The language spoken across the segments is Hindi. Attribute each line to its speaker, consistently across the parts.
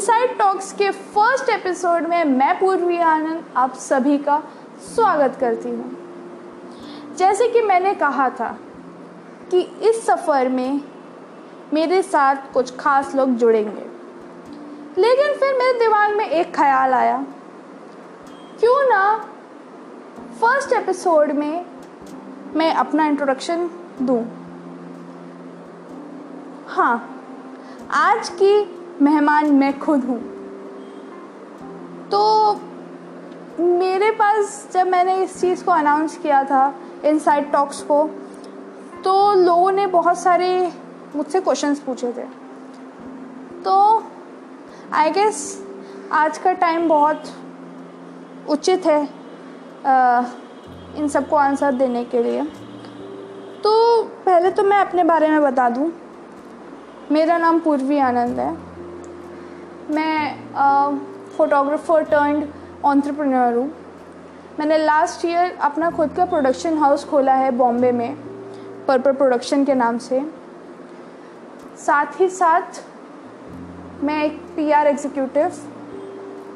Speaker 1: इनसाइड टॉक्स के फ़र्स्ट एपिसोड में मैं पूर्वी आनंद आप सभी का स्वागत करती हूँ। जैसे कि मैंने कहा था कि इस सफ़र में मेरे साथ कुछ खास लोग जुड़ेंगे। लेकिन फिर मेरे दिमाग में एक ख्याल आया, क्यों ना फ़र्स्ट एपिसोड में मैं अपना इंट्रोडक्शन दूँ? हाँ आज की मेहमान मैं खुद हूँ। तो मेरे पास जब मैंने इस चीज़ को अनाउंस किया था इनसाइड टॉक्स को तो लोगों ने बहुत सारे मुझसे क्वेश्चंस पूछे थे। तो आई गेस आज का टाइम बहुत उचित है आ, इन सबको आंसर देने के लिए। तो पहले तो मैं अपने बारे में बता दूँ। मेरा नाम पूर्वी आनंद है। मैं फोटोग्राफर टर्नड ऑन्ट्रप्रनर हूँ। मैंने लास्ट ईयर अपना खुद का प्रोडक्शन हाउस खोला है बॉम्बे में पर्पल प्रोडक्शन के नाम से। साथ ही साथ मैं एक पीआर एग्जीक्यूटिव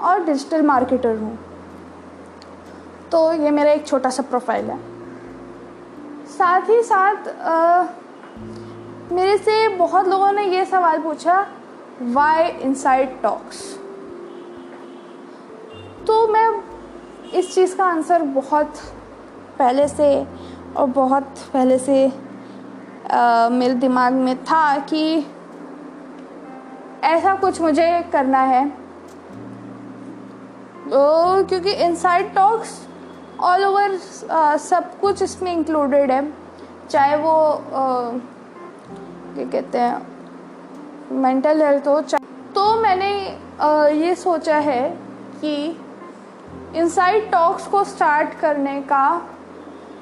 Speaker 1: और डिजिटल मार्केटर हूँ। तो ये मेरा एक छोटा सा प्रोफ़ाइल है। साथ ही साथ आ, मेरे से बहुत लोगों ने ये सवाल पूछा वाई इनसाइड टॉक्स तो मैं इस चीज़ का आंसर बहुत पहले से और बहुत पहले से आ, मेरे दिमाग में था कि ऐसा कुछ मुझे करना है। तो क्योंकि इनसाइड टॉक्स ऑल ओवर सब कुछ इसमें इंक्लूडेड है। चाहे वो क्या कहते हैं मेंटल हेल्थ हो तो मैंने ये सोचा है कि इनसाइड टॉक्स को स्टार्ट करने का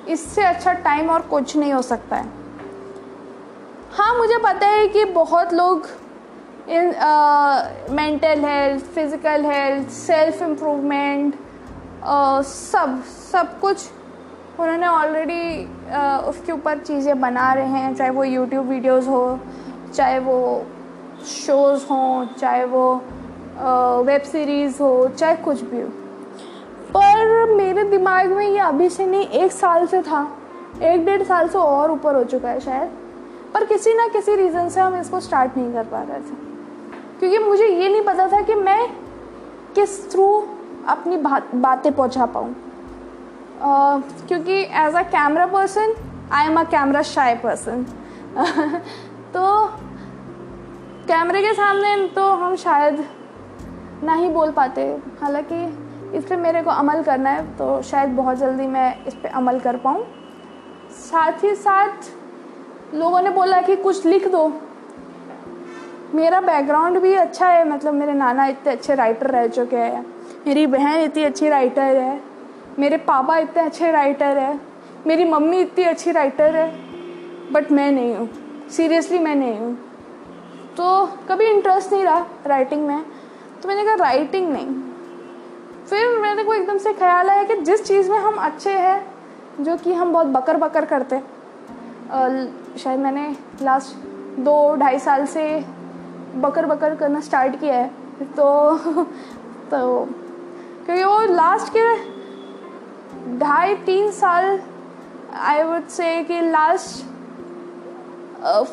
Speaker 1: इससे अच्छा टाइम और कुछ नहीं हो सकता है। हाँ मुझे पता है कि बहुत लोग इन mental health physical health self improvement सब सब कुछ उन्होंने ऑलरेडी उसके ऊपर चीज़ें बना रहे हैं, चाहे वो यूट्यूब वीडियोस हो, चाहे वो शोज़ हों, चाहे वो वेब सीरीज़ हो, चाहे कुछ भी हो। पर मेरे दिमाग में ये अभी से नहीं, एक साल से था। एक डेढ़ साल से और ऊपर हो चुका है शायद। पर किसी ना किसी रीज़न से हम इसको स्टार्ट नहीं कर पा रहे थे। क्योंकि मुझे ये नहीं पता था कि मैं किस थ्रू अपनी बात, बातें पहुँचा पाऊँ। क्योंकि as a camera person I am a camera shy person कैमरे के सामने तो हम शायद ना ही बोल पाते। हालाँकि इस पर मेरे को अमल करना है तो शायद बहुत जल्दी मैं इस पर अमल कर पाऊँ। साथ ही साथ लोगों ने बोला कि कुछ लिख दो। मेरा बैकग्राउंड भी अच्छा है मतलब मेरे नाना इतने अच्छे राइटर रह चुके हैं। मेरी बहन इतनी अच्छी राइटर है। मेरे पापा इतने अच्छे राइटर है। मेरी मम्मी इतनी अच्छी राइटर है। बट मैं नहीं हूँ। सीरियसली मैं नहीं हूँ। तो कभी इंटरेस्ट नहीं रहा राइटिंग में। तो मैंने कहा राइटिंग नहीं। फिर मेरे को एकदम से ख्याल आया कि जिस चीज़ में हम अच्छे हैं, जो कि हम बहुत बकर बकर करते शायद मैंने लास्ट दो, ढाई साल से बकर बकर करना स्टार्ट किया है। तो तो क्योंकि वो लास्ट के ढाई, तीन साल आई वुड से कि last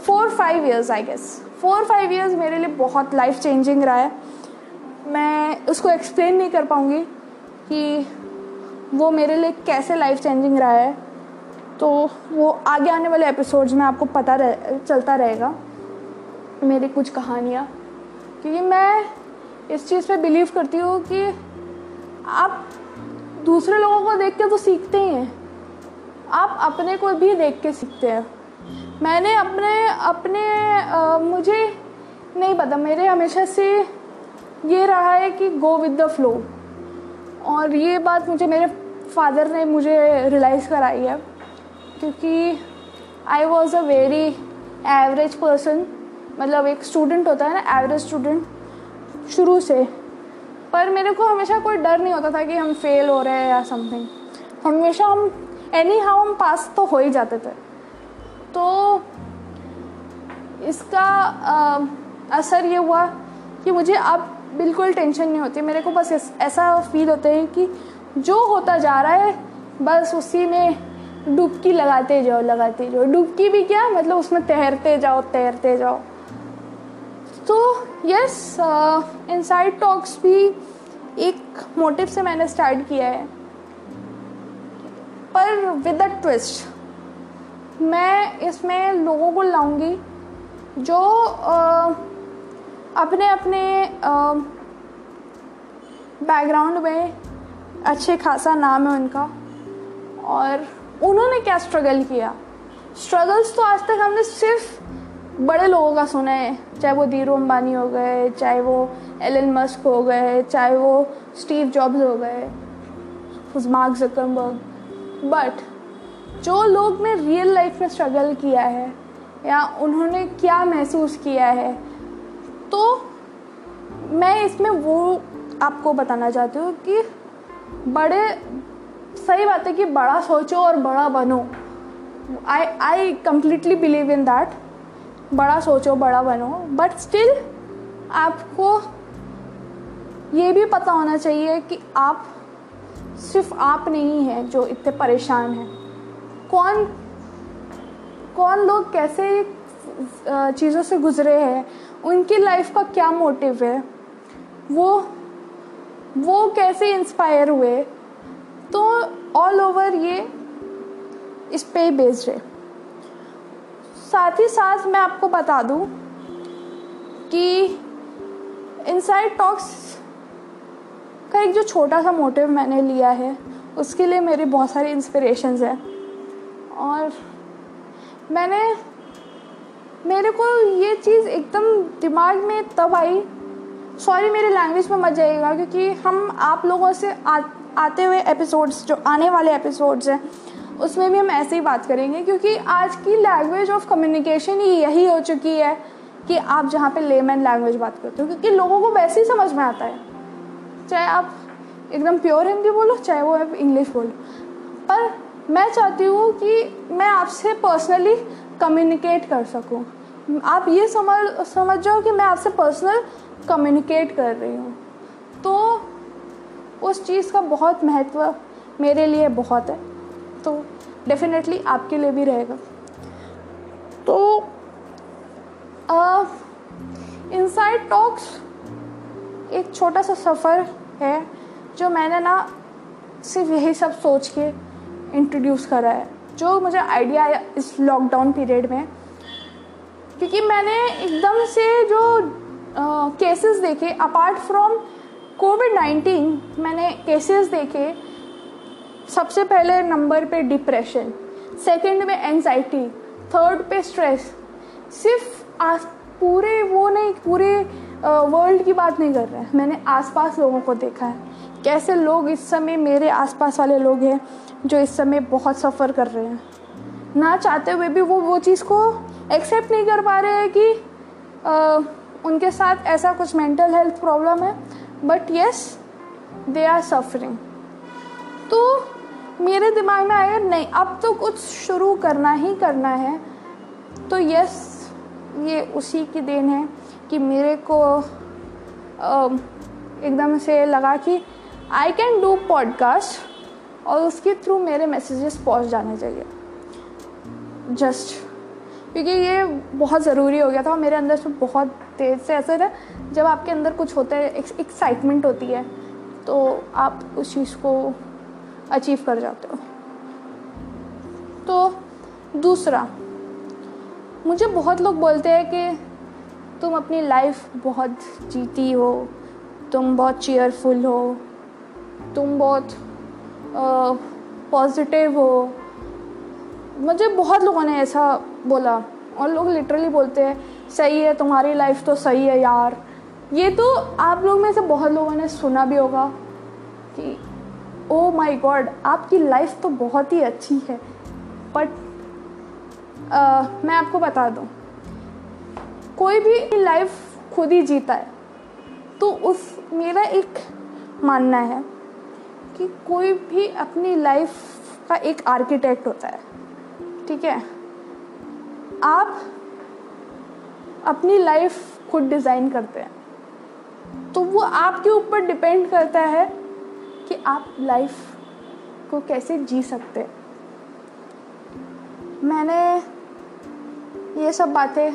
Speaker 1: four five years I guess four five years मेरे लिए बहुत लाइफ चेंजिंग रहा है। मैं उसको एक्सप्लेन नहीं कर पाऊँगी कि वो मेरे लिए कैसे लाइफ चेंजिंग रहा है। तो वो आगे आने वाले एपिसोड्स में आपको पता रह, चलता रहेगा मेरी कुछ कहानियाँ। क्योंकि मैं इस चीज़ पे बिलीव करती हूँ कि आप दूसरे लोगों को देख के तो सीखते ही हैं। आप अपने को भी देख के सीखते हैं। मैंने अपने अपने आ, मुझे नहीं पता मेरे हमेशा से ये रहा है कि गो विद द फ्लो और ये बात मुझे मेरे फादर ने मुझे रियलाइज़ कराई है क्योंकि I was a very average person मतलब एक स्टूडेंट होता है ना एवरेज स्टूडेंट शुरू से। पर मेरे को हमेशा कोई डर नहीं होता था कि हम फेल हो रहे हैं या समथिंग हमेशा हम एनी हाउ हम पास तो हो ही जाते थे। तो इसका आ, असर ये हुआ कि मुझे अब बिल्कुल टेंशन नहीं होती। मेरे को बस ऐसा फील होता है कि जो होता जा रहा है बस उसी में डुबकी लगाते जाओ लगाते जाओ। डुबकी भी क्या? मतलब उसमें तैरते जाओ तैरते जाओ। तो यस इनसाइड टॉक्स भी एक मोटिव से मैंने स्टार्ट किया है। पर विद अ ट्विस्ट मैं इसमें लोगों को लाऊँगी जो uh, अपने अपने बैकग्राउंड में अच्छे खासा नाम है उनका। और उन्होंने क्या स्ट्रगल किया? स्ट्रगल्स तो आज तक हमने सिर्फ़ बड़े लोगों का सुना है। चाहे वो धीरू अंबानी हो गए चाहे वो एलन मस्क हो गए चाहे वो स्टीव जॉब्स हो गए मार्क जकरबर्ग। बट जो लोग ने रियल लाइफ में स्ट्रगल किया है, या उन्होंने क्या महसूस किया है तो मैं इसमें वो आपको बताना चाहती हूँ कि बड़े, सही बात है कि बड़ा सोचो और बड़ा बनो। I I completely believe in that बड़ा सोचो, बड़ा बनो। बट स्टिल आपको ये भी पता होना चाहिए कि आप, सिर्फ़ आप नहीं हैं जो इतने परेशान हैं। कौन कौन लोग कैसे चीज़ों से गुजरे हैं, उनकी लाइफ का क्या मोटिव है, वो वो कैसे इंस्पायर हुए तो ऑल ओवर ये इस पे बेस्ड है। साथ ही साथ मैं आपको बता दूँ कि इनसाइड टॉक्स का एक जो छोटा सा मोटिव मैंने लिया है, उसके लिए मेरी बहुत सारी इंस्पिरेशंस हैं। और मैंने मेरे को ये चीज़ एकदम दिमाग में तब आई। सॉरी मेरे लैंग्वेज में मत जाइएगा क्योंकि हम आप लोगों से आ, आते हुए एपिसोड्स जो आने वाले एपिसोड्स हैं उसमें भी हम ऐसे ही बात करेंगे क्योंकि आज की लैंग्वेज ऑफ़ कम्युनिकेशन ही यही हो चुकी है कि आप जहाँ पे लेमैन लैंग्वेज बात करते हो क्योंकि लोगों को वैसे ही समझ में आता है। चाहे आप एकदम प्योर हिंदी बोलो चाहे वो इंग्लिश बोलो। पर मैं चाहती हूँ कि मैं आपसे पर्सनली कम्युनिकेट कर सकूँ। आप ये समझ समझ जाओ कि मैं आपसे पर्सनल कम्युनिकेट कर रही हूँ। तो उस चीज़ का बहुत महत्व मेरे लिए बहुत है। तो डेफिनेटली आपके लिए भी रहेगा। तो इनसाइड टॉक्स एक छोटा सा सफ़र है, जो मैंने ना सिर्फ़ यही सब सोच के इंट्रोड्यूस करा है। जो मुझे आइडिया आया इस लॉकडाउन पीरियड में क्योंकि मैंने एकदम से जो केसेस uh, देखे अपार्ट फ्रॉम कोविड नाइन्टीन मैंने केसेस देखे सबसे पहले नंबर पे डिप्रेशन सेकंड में एंजाइटी थर्ड पे स्ट्रेस सिर्फ़ आस पूरे वो नहीं पूरे वर्ल्ड की बात नहीं कर रहे हैं। मैंने आसपास लोगों को देखा है। कैसे लोग इस समय मेरे आसपास वाले लोग हैं? जो इस समय बहुत सफ़र कर रहे हैं। ना चाहते हुए भी वो वो चीज़ को एक्सेप्ट नहीं कर पा रहे हैं कि आ, उनके साथ ऐसा कुछ मेंटल हेल्थ प्रॉब्लम है। But yes they are suffering तो मेरे दिमाग में आया नहीं अब तो कुछ शुरू करना ही करना है। तो यस ये उसी की देन है कि मेरे को एकदम से लगा कि आई कैन डू पॉडकास्ट और उसके थ्रू मेरे मैसेजेस पहुँच जाने चाहिए। जस्ट क्योंकि ये बहुत ज़रूरी हो गया था और मेरे अंदर से बहुत तेज़ से असर है जब आपके अंदर कुछ होता है एक्साइटमेंट होती है तो आप उस चीज़ को अचीव कर जाते हो। तो दूसरा, मुझे बहुत लोग बोलते हैं कि तुम अपनी लाइफ बहुत जीती हो, तुम बहुत चेयरफुल हो, तुम बहुत पॉजिटिव हो। मुझे बहुत लोगों ने ऐसा बोला। और लोग लिटरली बोलते हैं, सही है, तुम्हारी लाइफ तो सही है यार। ये तो आप लोग में से बहुत लोगों ने सुना भी होगा कि ओ माय गॉड आपकी लाइफ तो बहुत ही अच्छी है। बट मैं आपको बता दूँ, कोई भी लाइफ खुद ही जीता है तो उस, मेरा एक मानना है कि कोई भी अपनी लाइफ का एक आर्किटेक्ट होता है, ठीक है? आप अपनी लाइफ खुद डिज़ाइन करते हैं तो वो आपके ऊपर डिपेंड करता है कि आप लाइफ को कैसे जी सकते हैं। मैंने ये सब बातें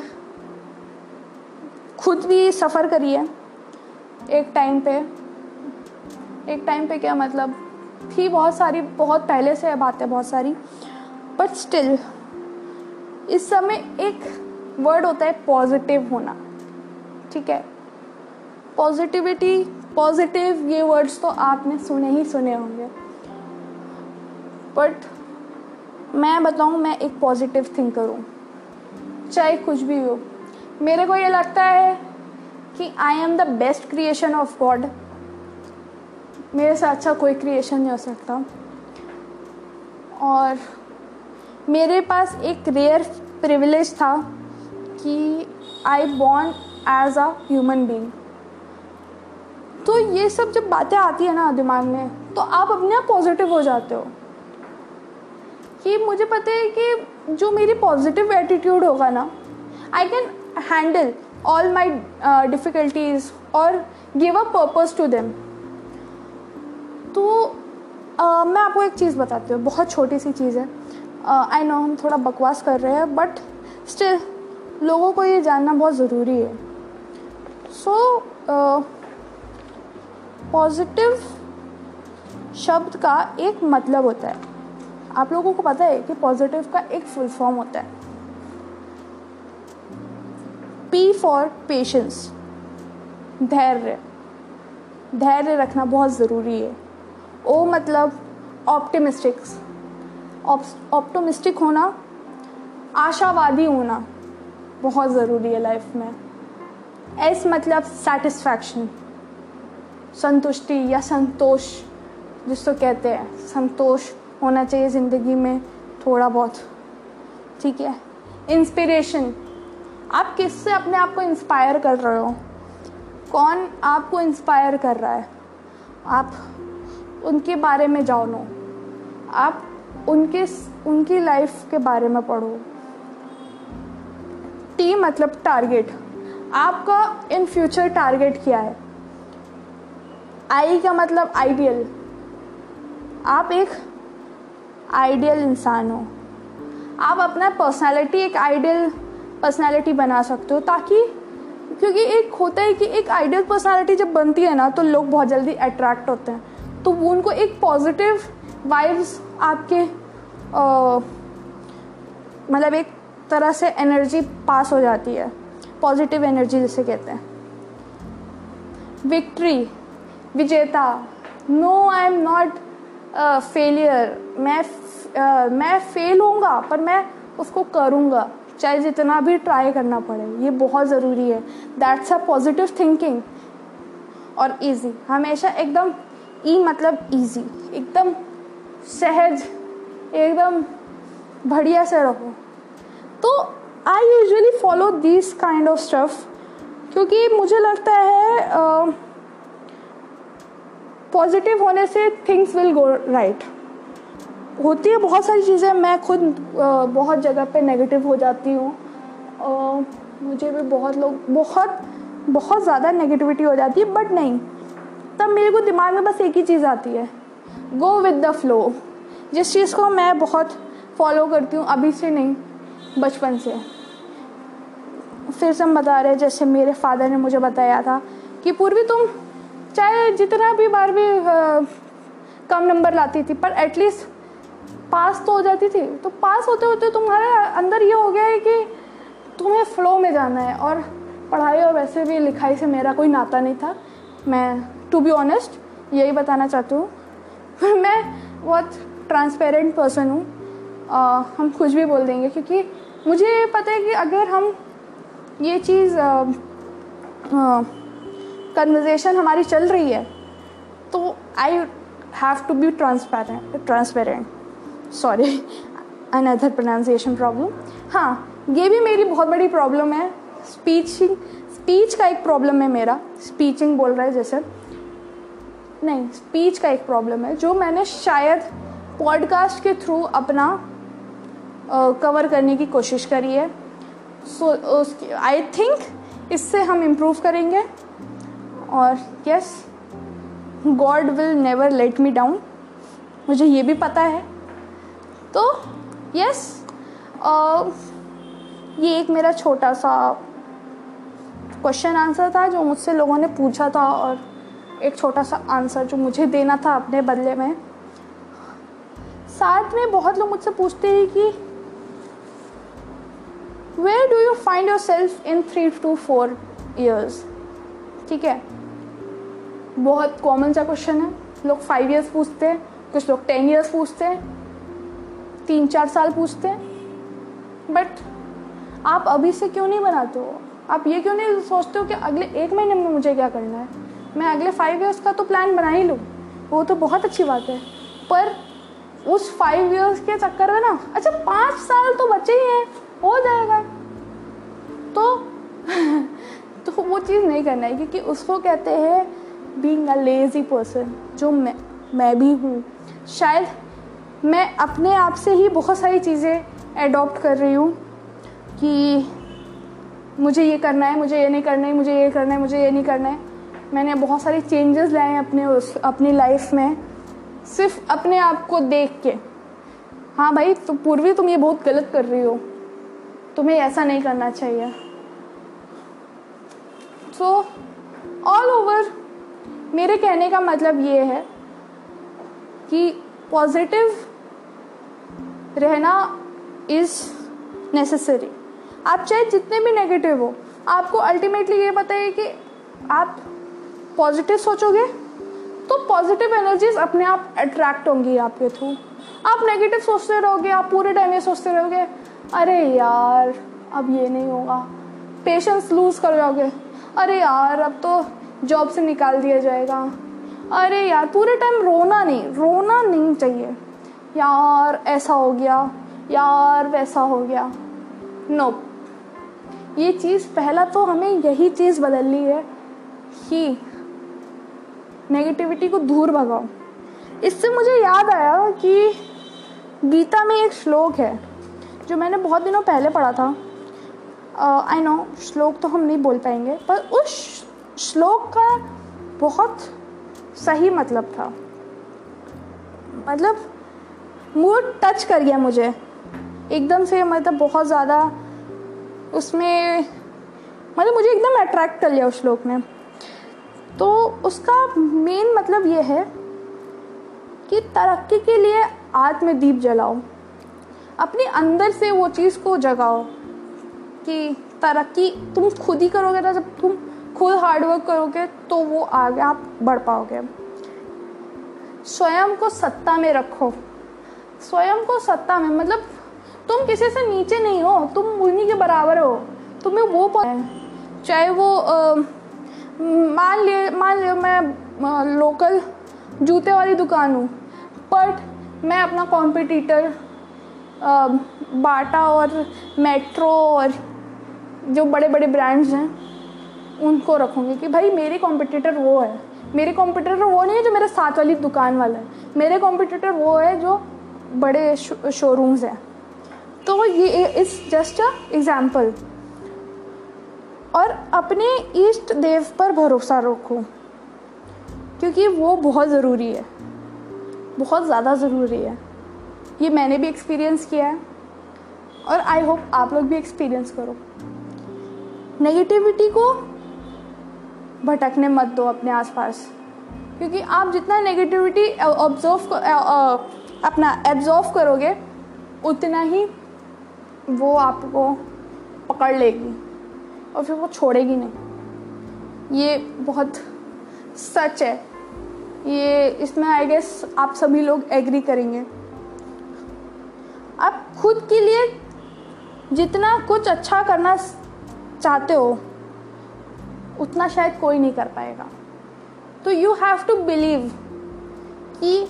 Speaker 1: खुद भी सफ़र करी है एक टाइम पे। एक टाइम पे क्या मतलब? थी बहुत सारी, बहुत पहले से बातें बहुत सारी बट स्टिल इस समय एक वर्ड होता है पॉजिटिव होना, ठीक है? पॉजिटिविटी पॉजिटिव ये वर्ड्स तो आपने सुने ही सुने होंगे बट मैं बताऊँ, मैं एक पॉजिटिव थिंकर हूँ, चाहे कुछ भी हो। मेरे को ये लगता है कि I am the best creation of God मेरे से अच्छा कोई क्रिएशन नहीं हो सकता। और मेरे पास एक रेयर प्रिविलेज था कि I born as a human being तो ये सब जब बातें आती है ना दिमाग में तो आप अपने आप पॉजिटिव हो जाते हो। कि मुझे पता है कि जो मेरी पॉजिटिव एटीट्यूड होगा ना I can handle all my difficulties और give a purpose to them तो uh, मैं आपको एक चीज़ बताती हूँ बहुत छोटी सी चीज़ है। आई नो हम थोड़ा बकवास कर रहे हैं बट स्टिल लोगों को ये जानना बहुत ज़रूरी है। सो पॉजिटिव शब्द का एक मतलब होता है। आप लोगों को पता है कि पॉजिटिव का एक फुल फॉर्म होता है। पी फॉर पेशेंस धैर्य। धैर्य रखना बहुत ज़रूरी है। ओ मतलब ऑप्टिमिस्टिक्स ऑप्टोमिस्टिक होना, आशावादी होना बहुत ज़रूरी है लाइफ में। एस मतलब सेटिस्फैक्शन संतुष्टि या संतोष, जिसको कहते हैं। संतोष होना चाहिए ज़िंदगी में थोड़ा बहुत। ठीक है? इंस्पिरेशन आप किससे अपने आप को इंस्पायर कर रहे हो? कौन आपको इंस्पायर कर रहा है? आप उनके बारे में जानो। आप उनके, उनकी लाइफ के बारे में पढ़ो। टी मतलब टारगेट आपका इन फ्यूचर टारगेट क्या है? आई का मतलब आइडियल आप एक आइडियल इंसान हो। आप अपना पर्सनालिटी एक आइडियल पर्सनालिटी बना सकते हो ताकि, क्योंकि एक होता है कि एक आइडियल पर्सनालिटी जब बनती है ना तो लोग बहुत जल्दी अट्रैक्ट होते हैं। तो वो उनको एक पॉजिटिव वाइब्स आपके मतलब एक तरह से एनर्जी पास हो जाती है। पॉजिटिव एनर्जी जिसे कहते हैं। विक्ट्री विजेता। No I am not failure मैं uh, मैं फेल होऊँगा पर मैं उसको करूँगा। चाहे जितना भी ट्राई करना पड़े ये बहुत ज़रूरी है। दैट्स अ पॉजिटिव थिंकिंग और इजी हमेशा एकदम ई मतलब इजी एकदम सहज एकदम बढ़िया से रहो। तो I usually follow this kind of stuff क्योंकि मुझे लगता है पॉजिटिव uh, होने से थिंग्स विल गो राइट होती है बहुत सारी चीज़ें मैं खुद uh, बहुत जगह पे नेगेटिव हो जाती हूँ। uh, मुझे भी बहुत लोग बहुत बहुत ज़्यादा नेगेटिविटी हो जाती है बट नहीं। तब मेरे को दिमाग में बस एक ही चीज़ आती है। गो विद द फ्लो जिस चीज़ को मैं बहुत फॉलो करती हूँ अभी से नहीं बचपन से। फिर से हम बता रहे हैं जैसे मेरे फादर ने मुझे बताया था कि पूर्वी तुम चाहे जितना भी बार भी आ, कम नंबर लाती थी पर एटलीस्ट पास तो हो जाती थी। तो पास होते होते तुम्हारे अंदर ये हो गया है कि तुम्हें फ्लो में जाना है। और पढ़ाई और वैसे भी लिखाई से मेरा कोई नाता नहीं था। मैं टू बी ऑनेस्ट यही बताना चाहती हूँ। मैं बहुत ट्रांसपेरेंट पर्सन हूँ। हम कुछ भी बोल देंगे, क्योंकि मुझे पता है कि अगर हम ये चीज़ कन्वर्जेशन हमारी चल रही है तो I have to be transparent transparent sorry another pronunciation problem हाँ ये भी मेरी बहुत बड़ी प्रॉब्लम है। स्पीचिंग स्पीच का एक प्रॉब्लम है मेरा। स्पीचिंग बोल रहा है जैसे। नहीं स्पीच का एक प्रॉब्लम है जो मैंने शायद पॉडकास्ट के थ्रू अपना कवर करने की कोशिश करी है। सो उसकी आई थिंक इससे हम इम्प्रूव करेंगे। और yes God will never let me down मुझे ये भी पता है। तो यस yes, uh, ये एक मेरा छोटा सा क्वेश्चन आंसर था जो मुझसे लोगों ने पूछा था और एक छोटा सा आंसर जो मुझे देना था अपने बदले में। साथ में बहुत लोग मुझसे पूछते हैं कि where do you find yourself in three two four years ठीक है? बहुत कॉमन सा क्वेश्चन है। लोग फाइव ईयर्स पूछते हैं, कुछ लोग टेन ईयर्स पूछते हैं तीन चार साल पूछते हैं। बट आप अभी से क्यों नहीं बनाते हो? आप ये क्यों नहीं सोचते हो कि अगले एक महीने में मुझे क्या करना है? मैं अगले फाइव ईयर्स का तो प्लान बना ही लूँ। वो तो बहुत अच्छी बात है। पर उस फाइव ईयर्स के चक्कर में ना अच्छा पाँच साल तो बचे ही हैं, हो जाएगा। तो तो वो चीज़ नहीं करना है, क्योंकि उसको कहते हैं बींग अ लेज़ी पर्सन जो मैं मैं भी हूँ। शायद मैं अपने आप से ही बहुत सारी चीज़ें एडॉप्ट कर रही हूँ, कि मुझे ये करना है, मुझे ये नहीं करना है, मुझे ये करना है, मुझे ये नहीं करना है। मैंने बहुत सारे चेंजेस लाए हैं अपने उस, अपनी लाइफ में। सिर्फ़ अपने आप को देख के। हाँ भाई तो पूर्वी तुम ये बहुत गलत कर रही हो। तुम्हें ऐसा नहीं करना चाहिए। सो ऑल ओवर मेरे कहने का मतलब ये है कि पॉजिटिव रहना इज़ नेसेसरी आप चाहे जितने भी नेगेटिव हो, आपको अल्टीमेटली ये पता है कि आप पॉजिटिव सोचोगे तो पॉजिटिव एनर्जीज अपने आप अट्रैक्ट होंगी आपके थ्रू। आप नेगेटिव सोचते रहोगे, आप पूरे टाइम ये सोचते रहोगे, अरे यार, अब ये नहीं होगा। पेशेंस लूज कर जाओगे। अरे यार, अब तो जॉब से निकाल दिया जाएगा। अरे यार, पूरे टाइम रोना नहीं रोना नहीं चाहिए। यार, ऐसा हो गया। यार, वैसा हो गया। नो ये चीज़, पहला तो हमें यही चीज़ बदलनी है कि नेगेटिविटी को दूर भगाओ। इससे मुझे याद आया कि गीता में एक श्लोक है जो मैंने बहुत दिनों पहले पढ़ा था। आई uh, नो श्लोक तो हम नहीं बोल पाएँगे पर उस श्लोक का बहुत सही मतलब था। मतलब मूड टच कर गया मुझे। एकदम से मतलब बहुत ज़्यादा उसमें मतलब मुझे एकदम अट्रैक्ट कर लिया उस श्लोक ने। तो उसका मेन मतलब ये है कि तरक्की के लिए आत्मदीप जलाओ। अपने अंदर से वो चीज़ को जगाओ कि तरक्की तुम खुद ही करोगे ना, जब तुम खुद हार्डवर्क करोगे तो वो आगे आप बढ़ पाओगे। स्वयं को सत्ता में रखो। स्वयं को सत्ता में मतलब तुम किसी से नीचे नहीं हो, तुम उन्हीं के बराबर हो। तुम्हें वो चाहे वो मान लियो मान लियो मैं लोकल जूते वाली दुकान हूँ बट मैं अपना कॉम्पिटिटर बाटा और मेट्रो और जो बड़े बड़े ब्रांड्स हैं, उनको रखूँगी कि भाई मेरे कॉम्पिटिटर वो है। मेरे कॉम्पिटिटर वो नहीं है जो मेरे साथ वाली दुकान वाला है। मेरे कॉम्पिटिटर वो है जो बड़े शोरूम्स हैं। तो ये इस जस्ट अ एग्ज़ाम्पल और अपने इष्ट देव पर भरोसा रखो, क्योंकि वो बहुत ज़रूरी है। बहुत ज़्यादा ज़रूरी है। ये मैंने भी एक्सपीरियंस किया है और आई होप आप लोग भी एक्सपीरियंस करो। नेगेटिविटी को भटकने मत दो अपने आसपास, क्योंकि आप जितना नेगेटिविटी ऑब्ज़र्व अपना एब्जॉर्व करोगे, उतना ही वो आपको पकड़ लेगी। और फिर वो छोड़ेगी नहीं। ये बहुत सच है। ये इसमें आई गेस आप सभी लोग एग्री करेंगे। आप खुद के लिए जितना कुछ अच्छा करना चाहते हो, उतना शायद कोई नहीं कर पाएगा। तो यू हैव टू बिलीव कि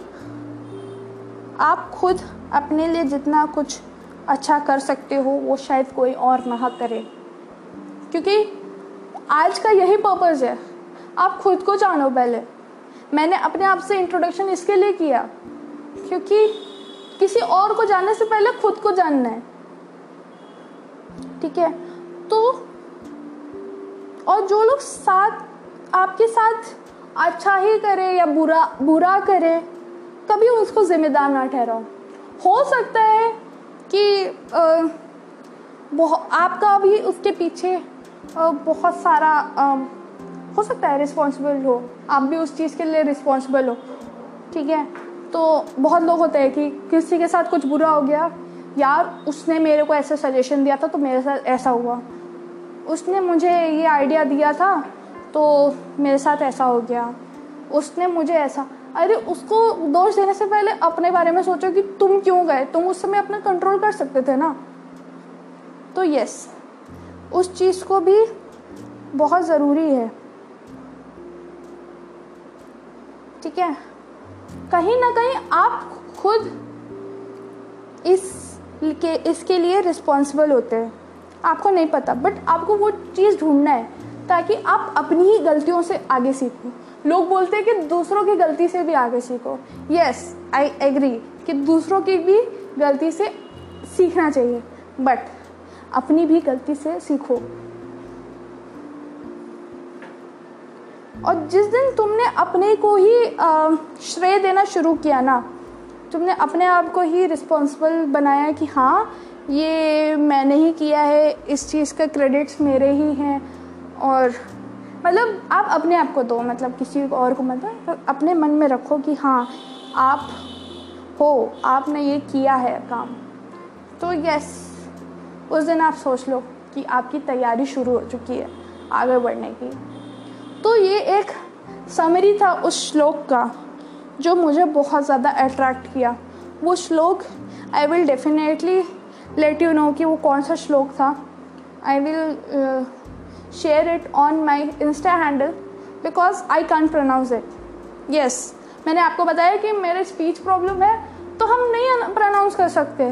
Speaker 1: आप खुद अपने लिए जितना कुछ अच्छा कर सकते हो, वो शायद कोई और ना करे। क्योंकि आज का यही पर्पज़ है। आप खुद को जानो पहले। मैंने अपने आप से इंट्रोडक्शन इसके लिए किया। क्योंकि किसी और को जानने से पहले खुद को जानना है। ठीक है? तो और जो लोग साथ आपके साथ अच्छा ही करे या बुरा बुरा करे कभी उसको जिम्मेदार ना ठहराओ। हो सकता है कि आ, आपका भी उसके पीछे बहुत सारा हो सकता है रिस्पॉन्सिबल हो। आप भी उस चीज़ के लिए रिस्पॉन्सिबल हो। ठीक है? तो बहुत लोग होते हैं कि किसी के साथ कुछ बुरा हो गया, यार, उसने मेरे को ऐसा सजेशन दिया था तो मेरे साथ ऐसा हुआ। उसने मुझे ये आइडिया दिया था तो मेरे साथ ऐसा हो गया। उसने मुझे ऐसा, अरे, उसको दोष देने से पहले अपने बारे में सोचो कि तुम क्यों गए? तुम उस समय अपना कंट्रोल कर सकते थे ना? तो यस उस चीज़ को भी बहुत ज़रूरी है। ठीक है? कहीं ना कहीं आप खुद इस के, इसके लिए रिस्पॉन्सिबल होते हैं। आपको नहीं पता बट आपको वो चीज़ ढूंढना है ताकि आप अपनी ही गलतियों से आगे सीखो। लोग बोलते हैं कि दूसरों की गलती से भी आगे सीखो। यस आई एग्री कि दूसरों की भी गलती से सीखना चाहिए बट अपनी भी गलती से सीखो। और जिस दिन तुमने अपने को ही श्रेय देना शुरू किया ना, तुमने अपने आप को ही रिस्पॉन्सिबल बनाया कि हाँ ये मैंने ही किया है, इस चीज़ का क्रेडिट्स मेरे ही हैं। और मतलब आप अपने आप को दो मतलब किसी और को मतलब अपने मन में रखो कि हाँ आप हो, आपने ये किया है काम। तो यस उस दिन आप सोच लो कि आपकी तैयारी शुरू हो चुकी है, आगे बढ़ने की। तो ये एक समरी था उस श्लोक का, जो मुझे बहुत ज़्यादा अट्रैक्ट किया। वो श्लोक I will definitely let you know कि वो कौन सा श्लोक था। I will share it on my insta handle because I can pronounce it yes मैंने आपको बताया कि मेरे स्पीच प्रॉब्लम है तो हम नहीं प्रोनाउंस कर सकते।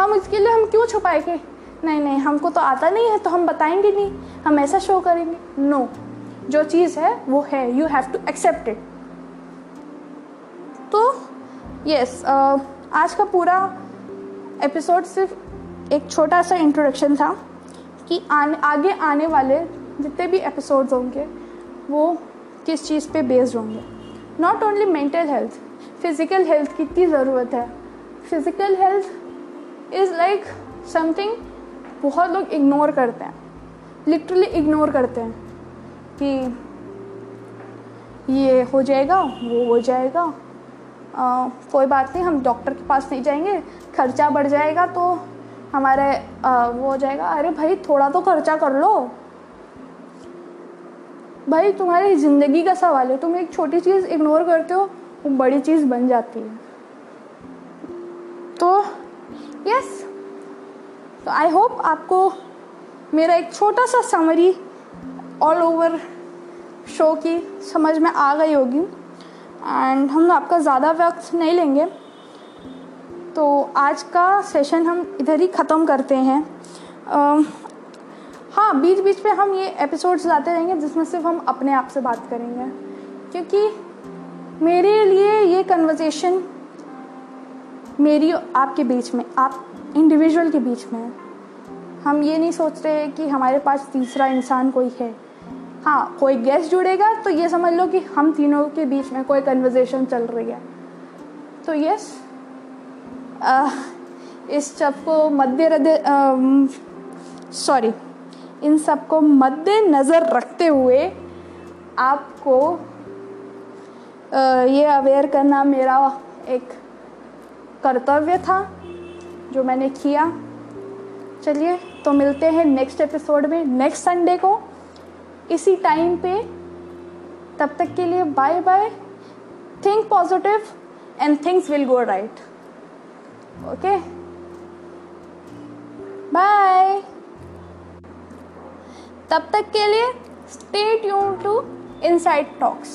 Speaker 1: हम इसके लिए हम क्यों छुपाएँगे? नहीं नहीं हमको तो आता नहीं है तो हम बताएँगे नहीं। हम ऐसा शो करेंगे। No no. जो चीज़ है वो है। You have to accept it तो यस uh, आज का पूरा एपिसोड सिर्फ़ एक छोटा सा इंट्रोडक्शन था कि आने आगे आने वाले जितने भी एपिसोड्स होंगे वो किस चीज़ पे बेस्ड होंगे। Not only mental health physical health की ज़रूरत है। Physical health is like something बहुत लोग इग्नोर करते हैं। लिटरली इग्नोर करते हैं कि ये हो जाएगा वो हो जाएगा। आ, कोई बात नहीं हम डॉक्टर के पास नहीं जाएँगे। खर्चा बढ़ जाएगा तो हमारे आ, वो हो जाएगा अरे भाई थोड़ा तो खर्चा कर लो। भाई तुम्हारी ज़िंदगी का सवाल है। तुम एक छोटी चीज़ इग्नोर करते हो वो बड़ी चीज़ बन जाती है। तो यस तो आई होप आपको मेरा एक छोटा सा समरी ऑल ओवर शो की समझ में आ गई होगी। एंड हम आपका ज़्यादा वक्त नहीं लेंगे। तो आज का सेशन हम इधर ही ख़त्म करते हैं। आ, हाँ बीच बीच पे हम ये एपिसोड्स लाते रहेंगे जिसमें सिर्फ़ हम अपने आप से बात करेंगे। क्योंकि मेरे लिए ये कन्वर्सेशन मेरी आपके बीच में आप इंडिविजुअल के बीच में है। हम ये नहीं सोच रहे कि हमारे पास तीसरा इंसान कोई है। हाँ कोई गेस्ट जुड़ेगा तो ये समझ लो कि हम तीनों के बीच में कोई कन्वर्जेशन चल रही है। तो यस इस सबको मद्देनजर सॉरी इन सबको मद्देनज़र रखते हुए आपको आ, ये अवेयर करना मेरा एक कर्तव्य था जो मैंने किया। चलिए तो मिलते हैं नेक्स्ट एपिसोड में नेक्स्ट संडे को। इसी टाइम पे, तब तक के लिए bye bye think positive and things will go right okay bye तब तक के लिए stay tune to inside talks